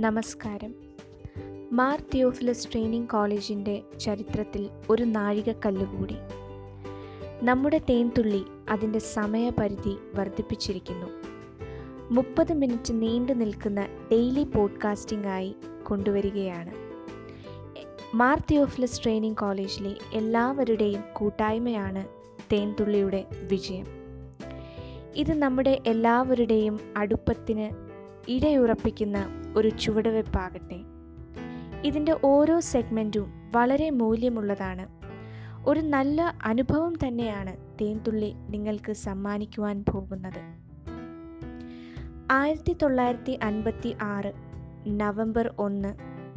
നമസ്കാരം. Mar Theophilus training കോളേജിന്റെ ചരിത്രത്തിൽ ഒരു നാഴികക്കല്ല് കൂടി നമ്മുടെ തേൻതുള്ളി അതിന്റെ സമയപരിധി വർദ്ധിപ്പിച്ചിരിക്കുന്നു. മുപ്പത് മിനിറ്റ് നീണ്ടു നിൽക്കുന്ന ഡെയിലി പോഡ്കാസ്റ്റിംഗായി കൊണ്ടുവരികയാണ്. മാർ തിയോഫിലസ് ട്രെയിനിങ് കോളേജിലെ എല്ലാവരുടെയും കൂട്ടായ്മയാണ് തേൻതുള്ളിയുടെ വിജയം. ഇത് നമ്മുടെ എല്ലാവരുടെയും അടുപ്പത്തിന് ഇടയുറപ്പിക്കുന്ന ഒരു ചുവടുവെപ്പാകട്ടെ ഇതിന്റെ ഓരോ സെഗ്മെന്റും വളരെ മൂല്യമുള്ളതാണ്. ഒരു നല്ല അനുഭവം തന്നെയാണ് തേൻതുള്ളി നിങ്ങൾക്ക് സമ്മാനിക്കുവാൻ പോകുന്നത്. ആയിരത്തി തൊള്ളായിരത്തി അൻപത്തി ആറ് നവംബർ ഒന്ന്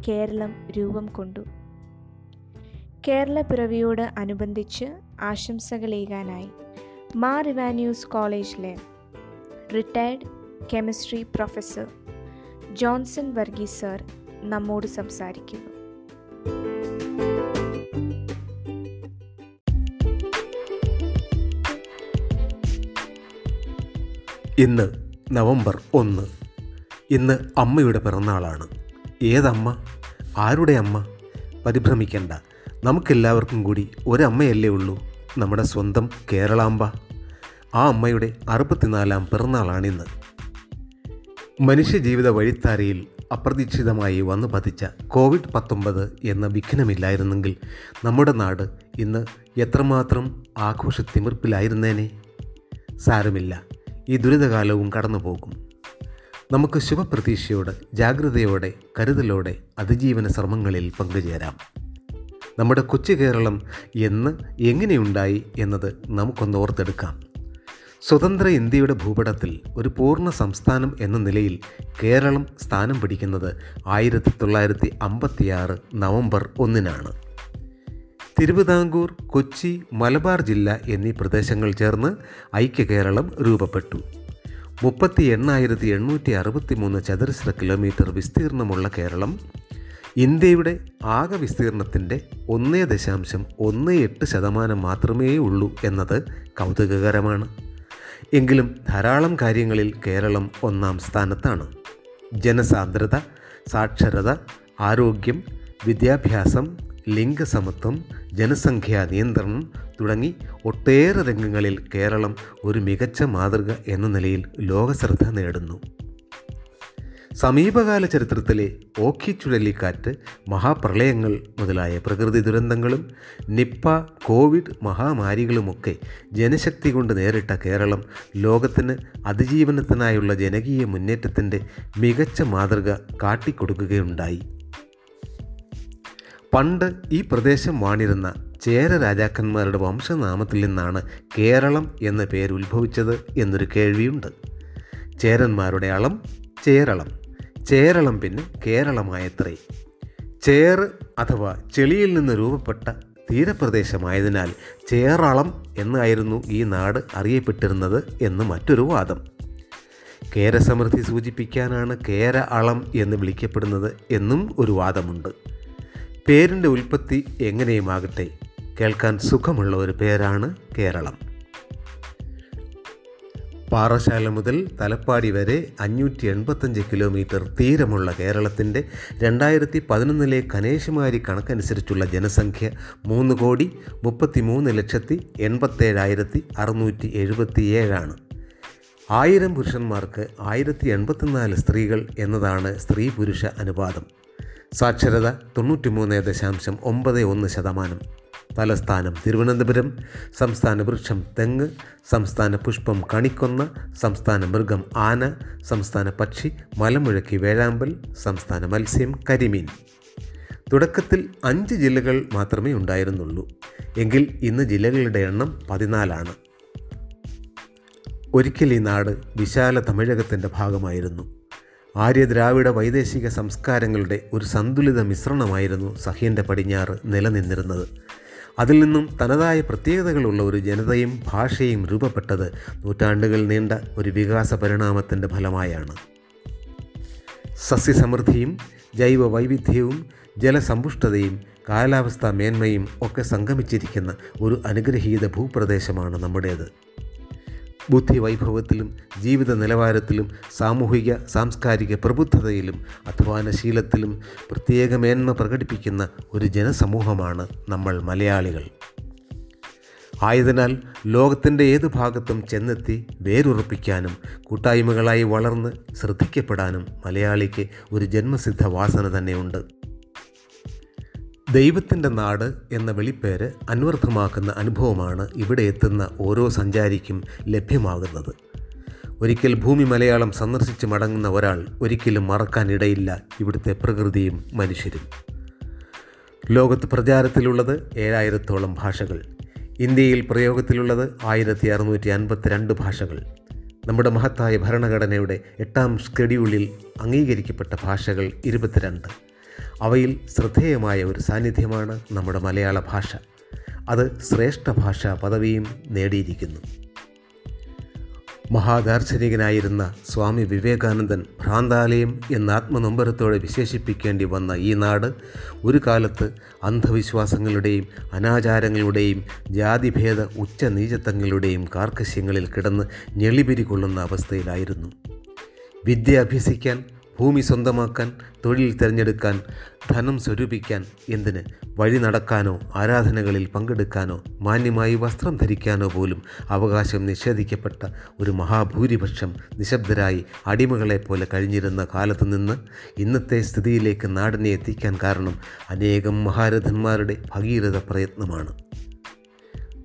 കേരളം രൂപം കൊണ്ടു. കേരള പിറവിയോട് അനുബന്ധിച്ച് ആശംസകളേകാനായി മാർ ഇവാന്യൂസ് കോളേജിലെ retired chemistry professor Johnson Varghese sir നമ്മോട് സംസാരിക്കുന്നു. ഇന്ന് നവംബർ ഒന്ന്. ഇന്ന് അമ്മയുടെ പിറന്നാളാണ്. ഏതമ്മ? ആരുടെ അമ്മ? പരിഭ്രമിക്കേണ്ട. നമുക്കെല്ലാവർക്കും കൂടി ഒരമ്മയല്ലേ ഉള്ളൂ. നമ്മുടെ സ്വന്തം കേരളാമ്പ. ആ അമ്മയുടെ അറുപത്തിനാലാം പിറന്നാളാണിന്ന്. മനുഷ്യജീവിത വഴിത്താരയിൽ അപ്രതീക്ഷിതമായി വന്നു പതിച്ച കോവിഡ് പത്തൊമ്പത് എന്ന വിഘ്നമില്ലായിരുന്നെങ്കിൽ നമ്മുടെ നാട് ഇന്ന് എത്രമാത്രം ആഘോഷത്തിമിർപ്പിലായിരുന്നേനെ? സാരമില്ല. ഈ ദുരിതകാലവും കടന്നു പോകും നമുക്ക് ശുഭപ്രതീക്ഷയോടെ ജാഗ്രതയോടെ കരുതലോടെ അതിജീവന ശ്രമങ്ങളിൽ പങ്കുചേരാം. നമ്മുടെ കൊച്ചു കേരളം എന്ന് എങ്ങനെയുണ്ടായി എന്നത് നമുക്കൊന്ന് ഓർത്തെടുക്കാം. സ്വതന്ത്ര ഇന്ത്യയുടെ ഭൂപടത്തിൽ ഒരു പൂർണ സംസ്ഥാനം എന്ന നിലയിൽ കേരളം സ്ഥാനം പിടിക്കുന്നത് ആയിരത്തി തൊള്ളായിരത്തി അമ്പത്തിയാറ് നവംബർ ഒന്നിനാണ്. തിരുവിതാംകൂർ കൊച്ചി മലബാർ ജില്ല എന്നീ പ്രദേശങ്ങൾ ചേർന്ന് ഐക്യ കേരളം രൂപപ്പെട്ടു. മുപ്പത്തി എണ്ണായിരത്തി എണ്ണൂറ്റി അറുപത്തി മൂന്ന് ചതുരശ്ര കിലോമീറ്റർ വിസ്തീർണമുള്ള കേരളം ഇന്ത്യയുടെ ആകെ വിസ്തീർണത്തിന്റെ ഒന്നേ ദശാംശം ഒന്ന് എട്ട് ശതമാനം മാത്രമേ ഉള്ളൂ എന്നത് കൗതുകകരമാണ്. എങ്കിലും ധാരാളം കാര്യങ്ങളിൽ കേരളം ഒന്നാം സ്ഥാനത്താണ്. ജനസാന്ദ്രത സാക്ഷരത ആരോഗ്യം വിദ്യാഭ്യാസം ലിംഗസമത്വം ജനസംഖ്യാ നിയന്ത്രണം തുടങ്ങി ഒട്ടേറെ രംഗങ്ങളിൽ കേരളം ഒരു മികച്ച മാതൃക എന്ന നിലയിൽ ലോകശ്രദ്ധ നേടുന്നു. സമീപകാല ചരിത്രത്തിലെ ഓഖി ചുഴലിക്കാറ്റ് മഹാപ്രളയങ്ങൾ മുതലായ പ്രകൃതി ദുരന്തങ്ങളും നിപ്പ കോവിഡ് മഹാമാരികളുമൊക്കെ ജനശക്തി കൊണ്ട് നേരിട്ട കേരളം ലോകത്തിന് അതിജീവനത്തിനായുള്ള ജനകീയ മുന്നേറ്റത്തിന്റെ മികച്ച മാതൃക കാട്ടിക്കൊടുക്കുകയുണ്ടായി. പണ്ട് ഈ പ്രദേശം വാണിരുന്ന ചേര രാജാക്കന്മാരുടെ വംശനാമത്തിൽ നിന്നാണ് കേരളം എന്ന പേര് ഉത്ഭവിച്ചത് എന്നൊരു കേൾവിയുണ്ട്. ചേരന്മാരുടെ അളം ചേരളം. ചേരളം പിന്നെ കേരളമായത്രേ. ചേറ് അഥവാ ചെളിയിൽ നിന്ന് രൂപപ്പെട്ട തീരപ്രദേശമായതിനാൽ ചേറളം എന്നായിരുന്നു ഈ നാട് അറിയപ്പെട്ടിരുന്നത് എന്ന് മറ്റൊരു വാദം. കേരസമൃദ്ധി സൂചിപ്പിക്കാനാണ് കേര അളം എന്ന് വിളിക്കപ്പെടുന്നത് എന്നും ഒരു വാദമുണ്ട്. പേരിന്റെ ഉൽപ്പത്തി എങ്ങനെയുമാകട്ടെ? കേൾക്കാൻ സുഖമുള്ള ഒരു പേരാണ് കേരളം. പാറശാല മുതൽ തലപ്പാടി വരെ അഞ്ഞൂറ്റി എൺപത്തഞ്ച് കിലോമീറ്റർ തീരമുള്ള കേരളത്തിന്റെ രണ്ടായിരത്തി പതിനൊന്നിലെ കനേശുമാരി കണക്കനുസരിച്ചുള്ള ജനസംഖ്യ മൂന്ന് കോടി മുപ്പത്തി മൂന്ന് ലക്ഷത്തി എൺപത്തേഴായിരത്തി അറുന്നൂറ്റി എഴുപത്തിയേഴാണ്. ആയിരം പുരുഷന്മാർക്ക് ആയിരത്തി എൺപത്തിനാല് സ്ത്രീകൾ എന്നതാണ് സ്ത്രീ പുരുഷ അനുപാതം. സാക്ഷരത തൊണ്ണൂറ്റിമൂന്ന് ദശാംശം ഒമ്പത് ഒന്ന് ശതമാനം. തലസ്ഥാനം. തിരുവനന്തപുരം സംസ്ഥാന വൃക്ഷം തെങ്ങ് സംസ്ഥാന പുഷ്പം കണിക്കൊന്ന സംസ്ഥാന മൃഗം ആന സംസ്ഥാന പക്ഷി മലമുഴക്കി വേഴാമ്പൽ സംസ്ഥാന മത്സ്യം കരിമീൻ. തുടക്കത്തിൽ അഞ്ച് ജില്ലകൾ മാത്രമേ ഉണ്ടായിരുന്നുള്ളൂ. എങ്കിൽ ഇന്ന് ജില്ലകളുടെ എണ്ണം പതിനാലാണ്. ഒരിക്കൽ ഈ നാട് വിശാല തമിഴകത്തിന്റെ ഭാഗമായിരുന്നു. ആര്യദ്രാവിഡ വൈദേശിക സംസ്കാരങ്ങളുടെ ഒരു സന്തുലിത മിശ്രണമായിരുന്നു സഹ്യന്റെ പടിഞ്ഞാറ് നിലനിന്നിരുന്നത്. അതിൽ നിന്നും തനതായ പ്രത്യേകതകളുള്ള ഒരു ജനതയും ഭാഷയും രൂപപ്പെട്ടത് നൂറ്റാണ്ടുകൾ നീണ്ട ഒരു വികാസ പരിണാമത്തിന്റെ ഫലമായാണ്. സസ്യസമൃദ്ധിയും ജൈവ വൈവിധ്യവും ജലസമ്പുഷ്ടതയും കാലാവസ്ഥാ മേന്മയും ഒക്കെ സംഗമിച്ചിരിക്കുന്ന ഒരു അനുഗ്രഹീത ഭൂപ്രദേശമാണ് നമ്മുടേത്. ബുദ്ധിവൈഭവത്തിലും ജീവിത നിലവാരത്തിലും സാമൂഹിക സാംസ്കാരിക പ്രബുദ്ധതയിലും അധ്വാനശീലത്തിലും പ്രത്യേക മേന്മ പ്രകടിപ്പിക്കുന്ന ഒരു ജനസമൂഹമാണ് നമ്മൾ മലയാളികൾ. ആയതിനാൽ ലോകത്തിന്റെ ഏതു ഭാഗത്തും ചെന്നെത്തി വേരുറപ്പിക്കാനും കൂട്ടായ്മകളായി വളർന്ന് ശ്രദ്ധിക്കപ്പെടാനും മലയാളിക്ക് ഒരു ജന്മസിദ്ധ വാസന തന്നെയുണ്ട്. ദൈവത്തിന്റെ നാട് എന്ന വെളിപ്പേര് അന്വർത്ഥമാക്കുന്ന അനുഭവമാണ് ഇവിടെ എത്തുന്ന ഓരോ സഞ്ചാരിക്കും ലഭ്യമാകുന്നത്. ഒരിക്കൽ ഭൂമി മലയാളം സന്ദർശിച്ച് മടങ്ങുന്ന ഒരാൾ ഒരിക്കലും മറക്കാനിടയില്ല ഇവിടുത്തെ പ്രകൃതിയും മനുഷ്യരും. ലോകത്ത് പ്രചാരത്തിലുള്ളത് ഏഴായിരത്തോളം ഭാഷകൾ. ഇന്ത്യയിൽ പ്രയോഗത്തിലുള്ളത് ആയിരത്തി അറുന്നൂറ്റി അൻപത്തിരണ്ട് ഭാഷകൾ. നമ്മുടെ മഹത്തായ ഭരണഘടനയുടെ എട്ടാം ഷെഡ്യൂളിൽ അംഗീകരിക്കപ്പെട്ട ഭാഷകൾ ഇരുപത്തിരണ്ട്. അവയിൽ ശ്രദ്ധേയമായ ഒരു സാന്നിധ്യമാണ് നമ്മുടെ മലയാള ഭാഷ. അത് ശ്രേഷ്ഠ ഭാഷാ പദവിയും നേടിയിരിക്കുന്നു. മഹാദാർശനികനായിരുന്ന സ്വാമി വിവേകാനന്ദൻ ഭ്രാന്താലയം എന്ന ആത്മനൊമ്പരത്തോടെ വിശേഷിപ്പിക്കേണ്ടി വന്ന ഈ നാട് ഒരു കാലത്ത് അന്ധവിശ്വാസങ്ങളുടെയും അനാചാരങ്ങളുടെയും ജാതിഭേദ ഉച്ചനീചത്വങ്ങളുടെയും കാർക്കശ്യങ്ങളിൽ കിടന്ന് ഞെളിപിരി കൊള്ളുന്ന അവസ്ഥയിലായിരുന്നു. വിദ്യ അഭ്യസിക്കാൻ ഭൂമി സ്വന്തമാക്കാൻ തൊഴിൽ തിരഞ്ഞെടുക്കാൻ ധനം സ്വരൂപിക്കാൻ എന്തിന്? വഴി നടക്കാനോ ആരാധനകളിൽ പങ്കെടുക്കാനോ മാന്യമായി വസ്ത്രം ധരിക്കാനോ പോലും അവകാശം നിഷേധിക്കപ്പെട്ട ഒരു മഹാഭൂരിപക്ഷം നിശബ്ദരായി അടിമകളെപ്പോലെ കഴിഞ്ഞിരുന്ന കാലത്തു നിന്ന് ഇന്നത്തെ സ്ഥിതിയിലേക്ക് നാടിനെ എത്തിക്കാൻ കാരണം അനേകം മഹാരഥന്മാരുടെ ഭഗീരഥ പ്രയത്നമാണ്.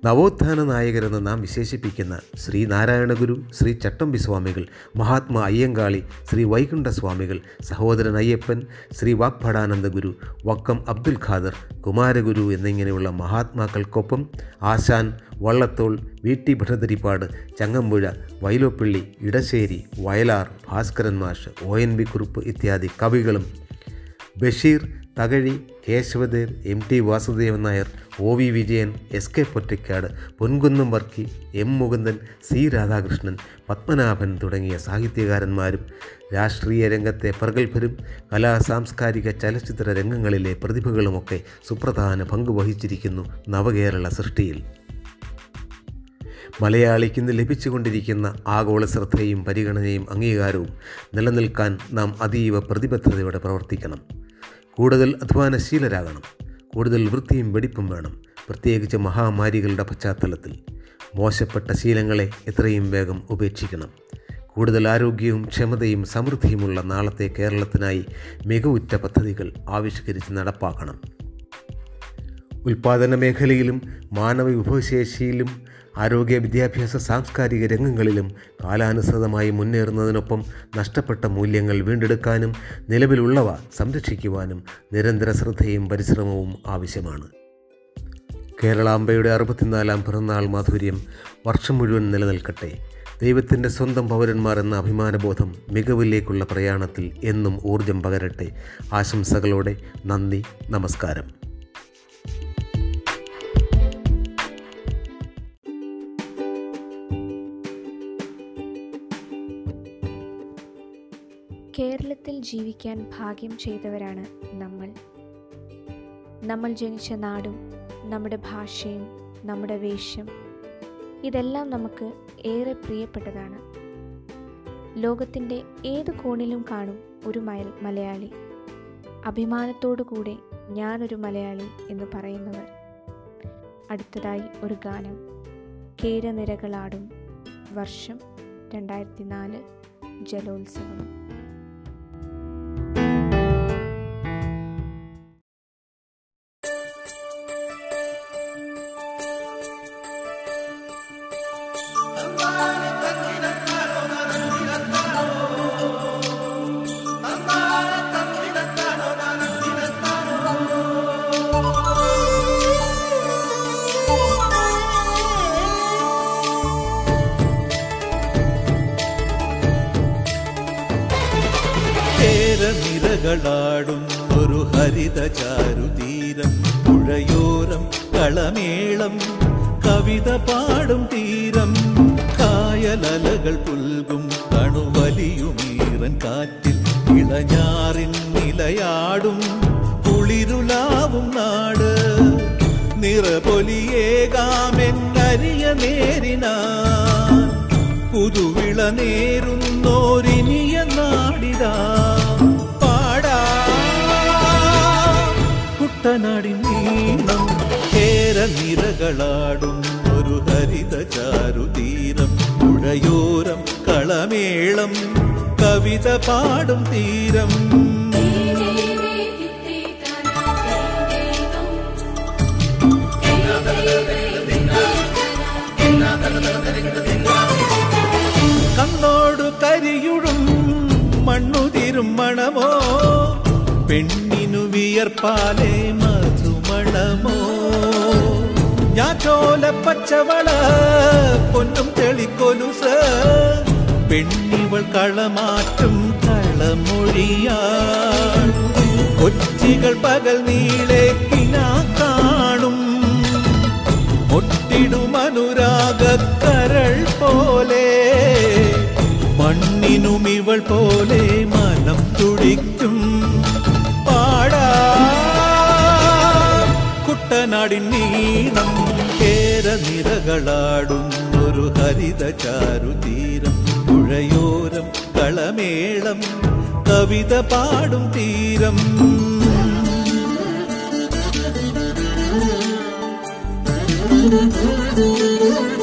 നവോത്ഥാന നായകരെന്ന് നാം വിശേഷിപ്പിക്കുന്ന ശ്രീ നാരായണഗുരു ശ്രീ ചട്ടമ്പി സ്വാമികൾ മഹാത്മാ അയ്യങ്കാളി ശ്രീ വൈകുണ്ഠ സ്വാമികൾ സഹോദരൻ അയ്യപ്പൻ ശ്രീ വാഗ്ഭടാനന്ദ ഗുരു വക്കം അബ്ദുൽ ഖാദർ കുമാരഗുരു എന്നിങ്ങനെയുള്ള മഹാത്മാക്കൾക്കൊപ്പം ആശാൻ വള്ളത്തോൾ വി ടി ഭട്ടതിരിപ്പാട് ചങ്ങമ്പുഴ വൈലോപ്പിള്ളി ഇടശ്ശേരി വയലാർ ഭാസ്കരൻ മാഷ് ഒ എൻ ബി കുറുപ്പ് ഇത്യാദി കവികളും Basheer Thakazhi Kesavadev M T Vasudevan Nair O V Vijayan S K Pottekkatt Ponkunnam Varkey M Mukundan C Radhakrishnan Padmanabhan തുടങ്ങിയ സാഹിത്യകാരന്മാരും രാഷ്ട്രീയ രംഗത്തെ പ്രഗത്ഭരും കലാ സാംസ്കാരിക ചലച്ചിത്ര രംഗങ്ങളിലെ പ്രതിഭകളുമൊക്കെ സുപ്രധാന പങ്ക് വഹിച്ചിരിക്കുന്നു നവകേരള സൃഷ്ടിയിൽ. മലയാളിക്ക് ഇന്ന് ലഭിച്ചുകൊണ്ടിരിക്കുന്ന ആഗോള ശ്രദ്ധയും പരിഗണനയും അംഗീകാരവും നിലനിൽക്കാൻ നാം അതീവ പ്രതിബദ്ധതയോടെ പ്രവർത്തിക്കണം. കൂടുതൽ അധ്വാനശീലരാകണം. കൂടുതൽ വൃത്തിയും വെടിപ്പും വേണം. പ്രത്യേകിച്ച് മഹാമാരികളുടെ പശ്ചാത്തലത്തിൽ. മോശപ്പെട്ട ശീലങ്ങളെ എത്രയും വേഗം ഉപേക്ഷിക്കണം. കൂടുതൽ ആരോഗ്യവും ക്ഷമതയും സമൃദ്ധിയുമുള്ള നാളത്തെ കേരളത്തിനായി മികവുറ്റ പദ്ധതികൾ ആവിഷ്കരിച്ച് നടപ്പാക്കണം. ഉൽപാദന മേഖലയിലും മാനവ വിഭവശേഷിയിലും ആരോഗ്യ വിദ്യാഭ്യാസ സാംസ്കാരിക രംഗങ്ങളിലും കാലാനുസൃതമായി മുന്നേറുന്നതിനൊപ്പം നഷ്ടപ്പെട്ട മൂല്യങ്ങൾ വീണ്ടെടുക്കാനും നിലവിലുള്ളവ സംരക്ഷിക്കുവാനും നിരന്തര ശ്രദ്ധയും പരിശ്രമവും ആവശ്യമാണ്. കേരളാംബയുടെ അറുപത്തിനാലാം പിറന്നാൾ മാധുര്യം വർഷം മുഴുവൻ നിലനിൽക്കട്ടെ. ദൈവത്തിന്റെ സ്വന്തം പൗരന്മാർ എന്ന അഭിമാനബോധം മികവിലേക്കുള്ള പ്രയാണത്തിൽ എന്നും ഊർജം പകരട്ടെ. ആശംസകളോടെ നന്ദി നമസ്കാരം. കേരളത്തിൽ ജീവിക്കാൻ ഭാഗ്യം ചെയ്തവരാണ് നമ്മൾ. നമ്മൾ ജനിച്ച നാടും നമ്മുടെ ഭാഷയും നമ്മുടെ വേഷം ഇതെല്ലാം നമുക്ക് ഏറെ പ്രിയപ്പെട്ടതാണ്. ലോകത്തിന്റെ ഏത് കോണിലും കാണും ഒരു മലയാളി. അഭിമാനത്തോടു കൂടെ ഞാനൊരു മലയാളി എന്ന് പറയുന്നവർ. അടുത്തതായി ഒരു ഗാനം. കേരനിരകളാടും വർഷം രണ്ടായിരത്തി നാല് ജലോത്സവം. ഇളഞ്ഞാറിൻ നിലയാടും കുളിരുലാവും നാട്. നിറപൊലിയേകാമെന്നരിയ നേരിനാൻ പുതുവിള നേരുന്നോരിനിയ നാടിതാ. പാടാ. കുട്ടനാടിൻ നീളം കേര നിരകളാടും ഒരു ഹരിത ചാരുതീരം പുഴയോരം കളമേളം കവിത പാടും തീരം. കണ്ണോടു കരിയുഴും മണ്ണുതിരും മണമോ? പെണ്ണിനു വിയർപ്പാലേ മധുമണമോ? ഞാറ്റോല പച്ചവള പൊന്നും തെളിക്കൊലുസ് പെണ്ണിവൾ കളമാറ്റും കളമൊഴിയാ കൊച്ചികൾ പകൽ നീളെ കിനാ കാണും. ഒട്ടിടും കരൾ പോലെ. മണ്ണിനും ഇവൾ പോലെ മനം തുടിക്കും. പാടാ. കുട്ടനാടിൻ നീണം നിരകളാടും ഒരു ഹരിത ചാരുതീരം പുഴയോരം കളമേളം കവിത പാടും തീരം പൊന്നാര്യൻ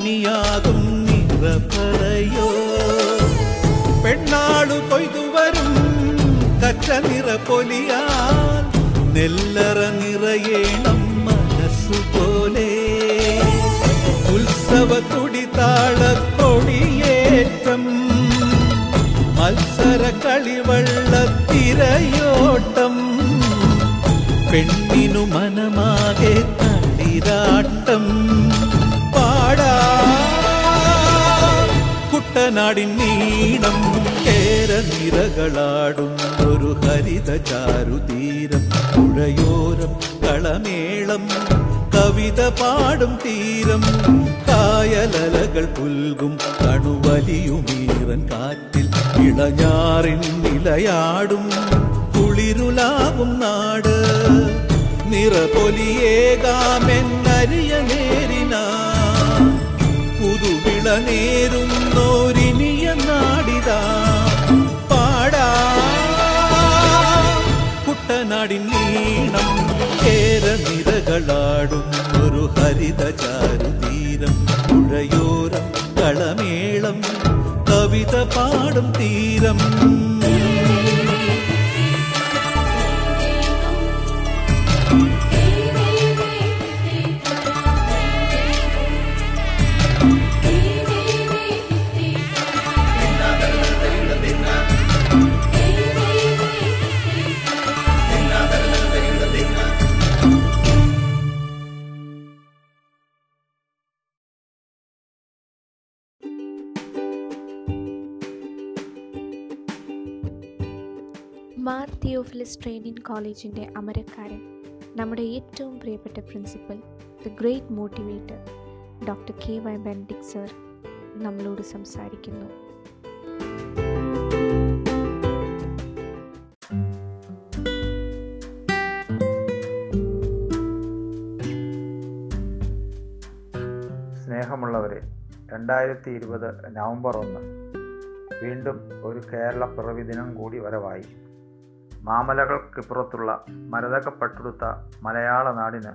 மணியாகும் நிறப்பலையோ பெண்ணாடு கொய்து வரும் கற்ற நிற பொலியால் நெல்லற நிறையே நம் மனசு போலே. உற்சவ துடித்தாள கொடியேற்றம் மல்சர களிவள்ள திரையோட்டம் பெண்ணினு மனமாக தளிராட்டம் നീണം കേര നിരകളാടും ഒരു ഹരിത ചാരുതീരം പുഴയോരം കളമേളം കവിത പാടും തീരം. കായലലകൾ പുൽകും കണുവലിയുമീറൻ കാറ്റിൽ ഇളഞ്ഞാറിൻ നിലയാടും. കുളിരുലാവും നാട് നിറപൊലിയേകാമെന്നരിയ നേരിനാ. പുതുവിള നേരുന്നോരിനിയ കുട്ടനാടിൻ നീണം കേര നിരകളാടും ഒരു ഹരിത ചാരുതീരം. പുഴയോരം കളമേളം കവിത പാടും തീരം. കോളേജിന്റെ അമരക്കാരൻ നമ്മുടെ ഏറ്റവും പ്രിയപ്പെട്ട principal the great motivator doctor K Y Benedict sir നമ്മളോട് സംസാരിക്കുന്നു. സ്നേഹമുള്ളവരെ രണ്ടായിരത്തി ഇരുപത് നവംബർ ഒന്ന് വീണ്ടും ഒരു കേരള പിറവി ദിനം കൂടി വരവായി. മാമലകൾക്കിപ്പുറത്തുള്ള മരതകപ്പെട്ടെടുത്ത മലയാള നാടിന്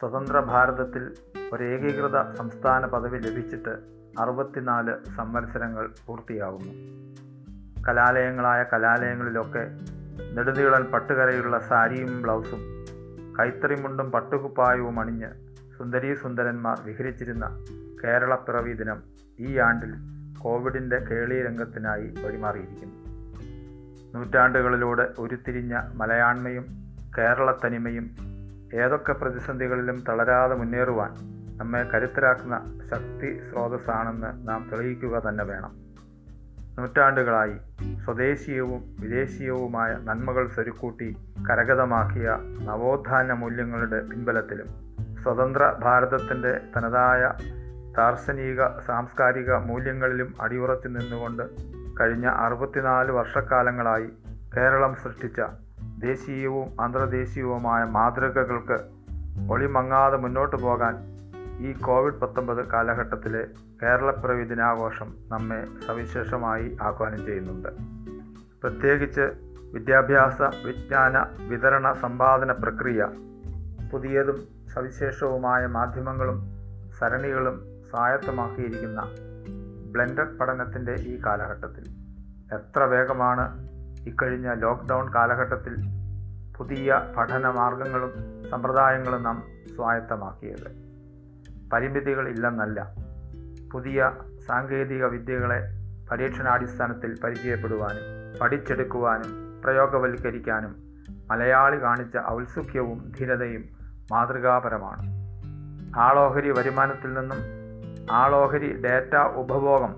സ്വതന്ത്ര ഭാരതത്തിൽ ഒരു ഏകീകൃത സംസ്ഥാന പദവി ലഭിച്ചിട്ട് അറുപത്തിനാല് സംവത്സരങ്ങൾ പൂർത്തിയാകുന്നു. കലാലയങ്ങളായ കലാലയങ്ങളിലൊക്കെ നെടുനീളൻ പട്ടുകരയുള്ള സാരിയും ബ്ലൗസും കൈത്തറിമുണ്ടും പട്ടുകുപ്പായവും അണിഞ്ഞ് സുന്ദരീ സുന്ദരന്മാർ വിഹരിച്ചിരുന്ന കേരളപ്പിറവി ദിനം ഈ ആണ്ടിൽ കോവിഡിന്റെ കേളീരംഗത്തിനായി വഴിമാറിയിരിക്കുന്നു. നൂറ്റാണ്ടുകളിലൂടെ ഉരുത്തിരിഞ്ഞ മലയാണ്മയും കേരളത്തനിമയും ഏതൊക്കെ പ്രതിസന്ധികളിലും തളരാതെ മുന്നേറുവാൻ നമ്മെ കരുത്തരാക്കുന്ന ശക്തി സ്രോതസ്സാണെന്ന് നാം തെളിയിക്കുക തന്നെ വേണം. നൂറ്റാണ്ടുകളായി സ്വദേശീയവും വിദേശീയവുമായ നന്മകൾ സ്വരുക്കൂട്ടി കരഗതമാക്കിയ നവോത്ഥാന മൂല്യങ്ങളുടെ പിൻബലത്തിലും സ്വതന്ത്ര ഭാരതത്തിന്റെ തനതായ ദാർശനിക സാംസ്കാരിക മൂല്യങ്ങളിലും അടിയുറച്ചു നിന്നുകൊണ്ട് കഴിഞ്ഞ അറുപത്തിനാല് വർഷക്കാലങ്ങളായി കേരളം സൃഷ്ടിച്ച ദേശീയവും അന്തർദേശീയവുമായ മാതൃകകൾക്ക് ഒളിമങ്ങാതെ മുന്നോട്ട് പോകാൻ ഈ കോവിഡ് പത്തൊമ്പത് കാലഘട്ടത്തിലെ കേരളപ്പിറവി ദിനാഘോഷം നമ്മെ സവിശേഷമായി ആഹ്വാനം ചെയ്യുന്നുണ്ട്. പ്രത്യേകിച്ച് വിദ്യാഭ്യാസ വിജ്ഞാന വിതരണ സമ്പാദന പ്രക്രിയ പുതിയതും സവിശേഷവുമായ മാധ്യമങ്ങളും സരണികളും സ്വായത്തമാക്കിയിരിക്കുന്ന ബ്ലെൻഡഡ് പഠനത്തിന്റെ ഈ കാലഘട്ടത്തിൽ എത്ര വേഗമാണ് ഇക്കഴിഞ്ഞ ലോക്ക്ഡൗൺ കാലഘട്ടത്തിൽ പുതിയ പഠന മാർഗങ്ങളും സമ്പ്രദായങ്ങളും നാം സ്വായത്തമാക്കിയത്? പരിമിതികൾ ഇല്ലെന്നല്ല. പുതിയ സാങ്കേതിക വിദ്യകളെ പരീക്ഷണാടിസ്ഥാനത്തിൽ പരിചയപ്പെടുവാനും പഠിച്ചെടുക്കുവാനും പ്രയോഗവൽക്കരിക്കാനും മലയാളി കാണിച്ച ഔത്സുക്യവും ധീരതയും മാതൃകാപരമാണ്. ആളോഹരി വരുമാനത്തിൽ നിന്നും ആളോഹരി ഡാറ്റ ഉപഭോഗം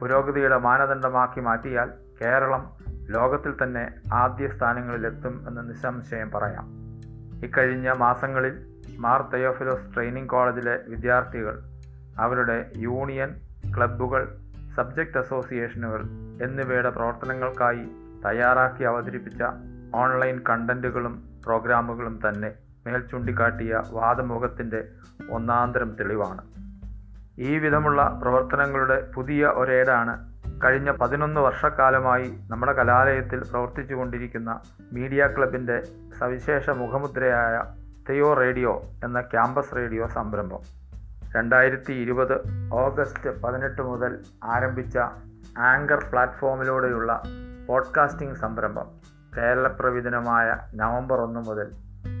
പുരോഗതിയുടെ മാനദണ്ഡമാക്കി മാറ്റിയാൽ കേരളം ലോകത്തിൽ തന്നെ ആദ്യ സ്ഥാനങ്ങളിലെത്തും എന്ന് നിസ്സംശയം പറയാം. ഇക്കഴിഞ്ഞ മാസങ്ങളിൽ മാർ തയോഫിലോസ് ട്രെയിനിങ് കോളേജിലെ വിദ്യാർത്ഥികൾ അവരുടെ യൂണിയൻ ക്ലബ്ബുകൾ സബ്ജക്റ്റ് അസോസിയേഷനുകൾ എന്നിവയുടെ പ്രവർത്തനങ്ങൾക്കായി തയ്യാറാക്കി അവതരിപ്പിച്ച ഓൺലൈൻ കണ്ടന്റുകളും പ്രോഗ്രാമുകളും തന്നെ മേൽ ചൂണ്ടിക്കാട്ടിയ വാദമുഖത്തിന്റെ ഒന്നാന്തരം തെളിവാണ്. ഈ വിധമുള്ള പ്രവർത്തനങ്ങളുടെ പുതിയ ഒരേടാണ്. കഴിഞ്ഞ പതിനൊന്ന് വർഷക്കാലമായി നമ്മുടെ കലാലയത്തിൽ പ്രവർത്തിച്ചു കൊണ്ടിരിക്കുന്ന മീഡിയ ക്ലബിന്റെ സവിശേഷ മുഖമുദ്രയായ തെയോ റേഡിയോ എന്ന ക്യാമ്പസ് റേഡിയോ സംരംഭം. രണ്ടായിരത്തി ഇരുപത് ഓഗസ്റ്റ് പതിനെട്ട് മുതൽ ആരംഭിച്ച ആങ്കർ പ്ലാറ്റ്ഫോമിലൂടെയുള്ള പോഡ്കാസ്റ്റിംഗ് സംരംഭം കേരളപ്രവിധനമായ നവംബർ ഒന്ന് മുതൽ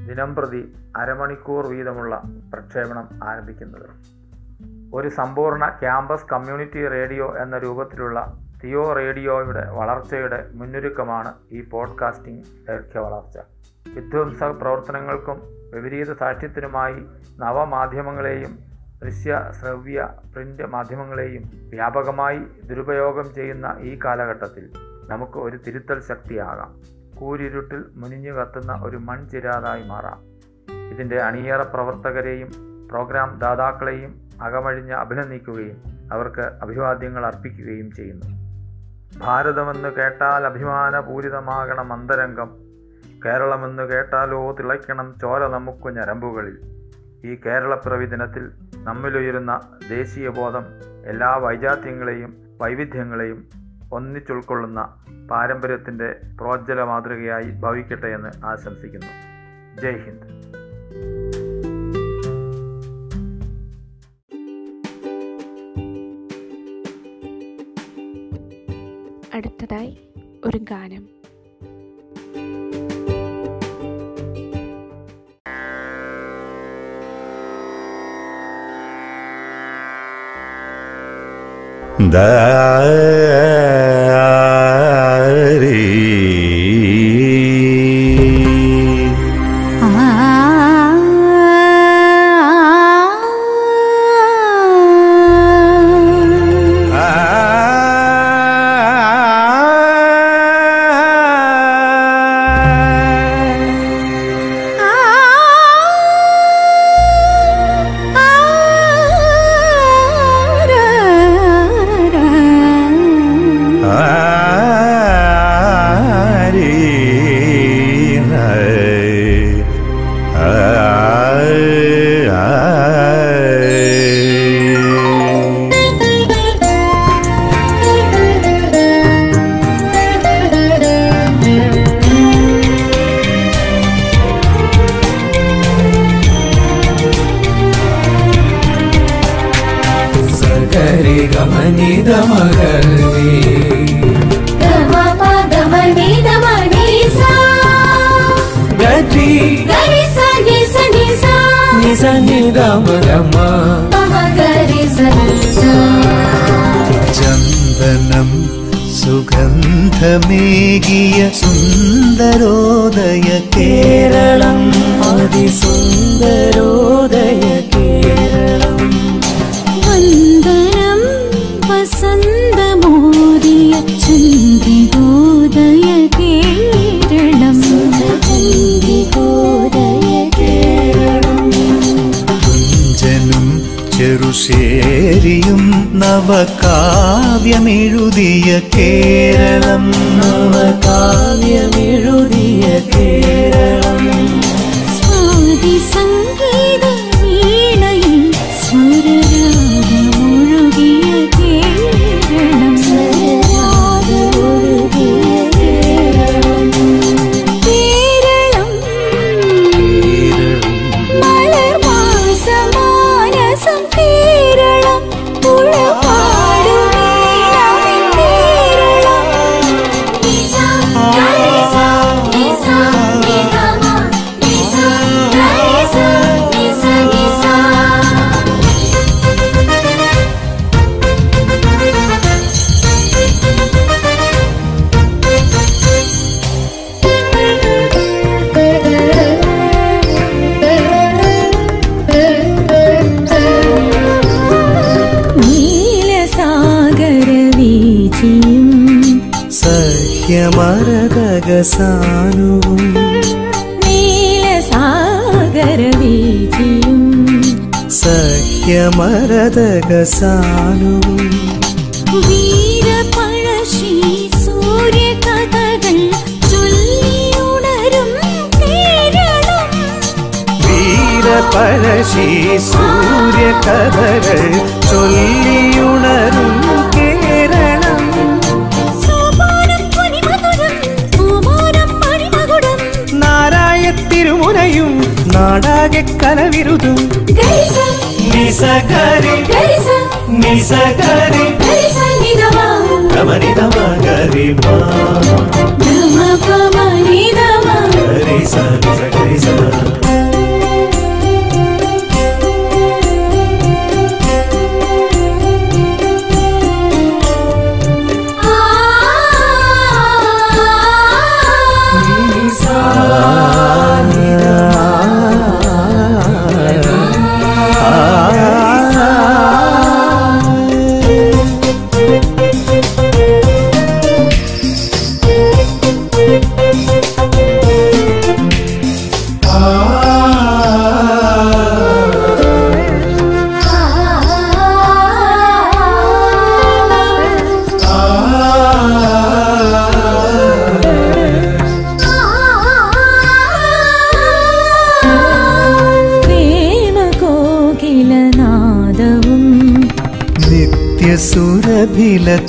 ദിനംപ്രതി അരമണിക്കൂർ വീതമുള്ള പ്രക്ഷേപണം ആരംഭിക്കുന്നത്. ഒരു സമ്പൂർണ ക്യാമ്പസ് കമ്മ്യൂണിറ്റി റേഡിയോ എന്ന രൂപത്തിലുള്ള തിയോ റേഡിയോയുടെ വളർച്ചയുടെ മുന്നൊരുക്കമാണ് ഈ പോഡ്കാസ്റ്റിംഗ് ദൈർഘ്യ വളർച്ച. വിധ്വംസ പ്രവർത്തനങ്ങൾക്കും വിപരീത സാക്ഷ്യത്തിനുമായി നവമാധ്യമങ്ങളെയും ദൃശ്യ ശ്രവ്യ പ്രിന്റ് മാധ്യമങ്ങളെയും വ്യാപകമായി ദുരുപയോഗം ചെയ്യുന്ന ഈ കാലഘട്ടത്തിൽ നമുക്ക് ഒരു തിരുത്തൽ ശക്തിയാകാം. കൂരിരുട്ടിൽ മുനിഞ്ഞു കത്തുന്ന ഒരു മൺചിരാതായി മാറാം. ഇതിന്റെ അണിയറ പ്രവർത്തകരെയും പ്രോഗ്രാം ദാതാക്കളെയും അകമഴിഞ്ഞ് അഭിനന്ദിക്കുകയും അവർക്ക് അഭിവാദ്യങ്ങൾ അർപ്പിക്കുകയും ചെയ്യുന്നു. ഭാരതമെന്ന് കേട്ടാൽ അഭിമാനപൂരിതമാകണം അന്തരംഗം. കേരളമെന്ന് കേട്ടാലോ തിളയ്ക്കണം ചോര നമുക്ക് ഞരമ്പുകളിൽ. ഈ കേരളപ്പിറവി ദിനത്തിൽ നമ്മിലുയരുന്ന ദേശീയ ബോധം എല്ലാ വൈജാത്യങ്ങളെയും വൈവിധ്യങ്ങളെയും ഒന്നിച്ചുൾക്കൊള്ളുന്ന പാരമ്പര്യത്തിന്റെ പ്രോജ്വല മാതൃകയായി ഭവിക്കട്ടെ എന്ന് ആശംസിക്കുന്നു. ജയ് ഹിന്ദ്. അടുത്തതായി ഒരു ഗാനം. സകരി സുന്ദരോദയ കേരളം അതിസുന്ദരോദയ നവകാവ്യമെഴുതിയ കേരളം. നവകാവ്യമെഴുതിയ കേരളം. സ്വാതി സംഗീത സഹ്യമരതകസാനുവും വീരപഴശ്ശി സൂര്യകഥകൾ ചൊല്ലിയുണരും കേരളം. വീരപഴശി സൂര്യകഥകൾ ചൊല്ലിയുണരും കേരളം. നാരായ തിരുമുനയും നാടാകെ കലവിരുതും. నిసగరి నిసగరి గమనిత గరి మా. గరి సరి సరి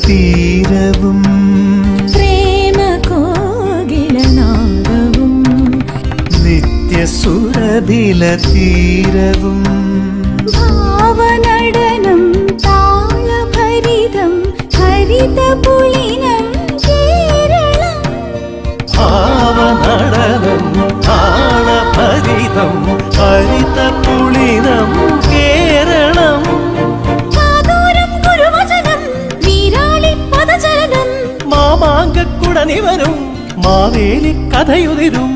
തീരവും. പ്രേമകോകിലനാദവും. നിത്യസുരഭില തീരവും. ഭാവനടനം താളഭരിതം ഹരിതപുളിനം കേരളം. ഭാവനടനം താളഭരിതം ഹരിതപുളിനം. മാമാങ്കക്കുടനിവരും മാവേലി കഥയുതിരും.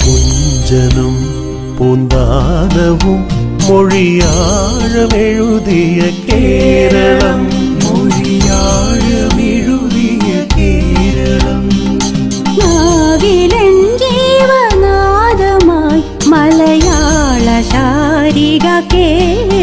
കുഞ്ചനും പൂന്താനവും മൊഴിയാഴമെഴുതിയ കേരളം. മൊഴിയാഴമെഴുതിയ നാവിലൻ ജീവനാദമായി മലയാള ശാരിക കേരളം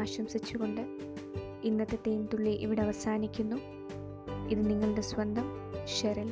ആശംസിച്ചുകൊണ്ട് ഇന്നത്തെ തേൻതുള്ളി ഇവിടെ അവസാനിക്കുന്നു. ഇത് നിങ്ങളുടെ സ്വന്തം ഷെറിൽ.